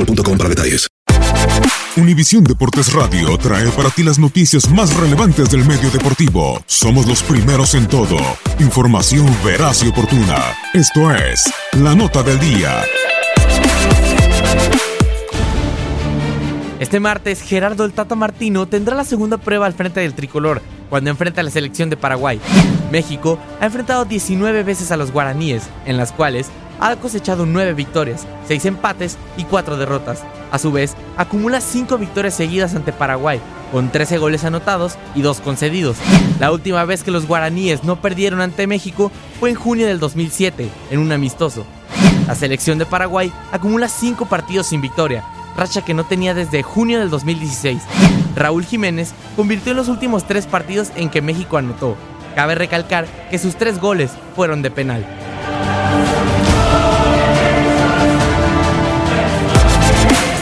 boostmobile.com para detalles. Univisión Deportes Radio trae para ti las noticias más relevantes del medio deportivo. Somos los primeros en todo. Información veraz y oportuna. Esto es La Nota del Día. Este martes, Gerardo el Tata Martino tendrá la segunda prueba al frente del tricolor, cuando enfrenta a la selección de Paraguay. México ha enfrentado 19 veces a los guaraníes, en las cuales ha cosechado 9 victorias, 6 empates y 4 derrotas. A su vez, acumula 5 victorias seguidas ante Paraguay, con 13 goles anotados y 2 concedidos. La última vez que los guaraníes no perdieron ante México fue en junio del 2007, en un amistoso. La selección de Paraguay acumula 5 partidos sin victoria, racha que no tenía desde junio del 2016. Raúl Jiménez convirtió en los últimos 3 partidos en que México anotó. Cabe recalcar que sus 3 goles fueron de penal.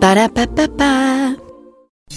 Ba-da-ba-ba-ba.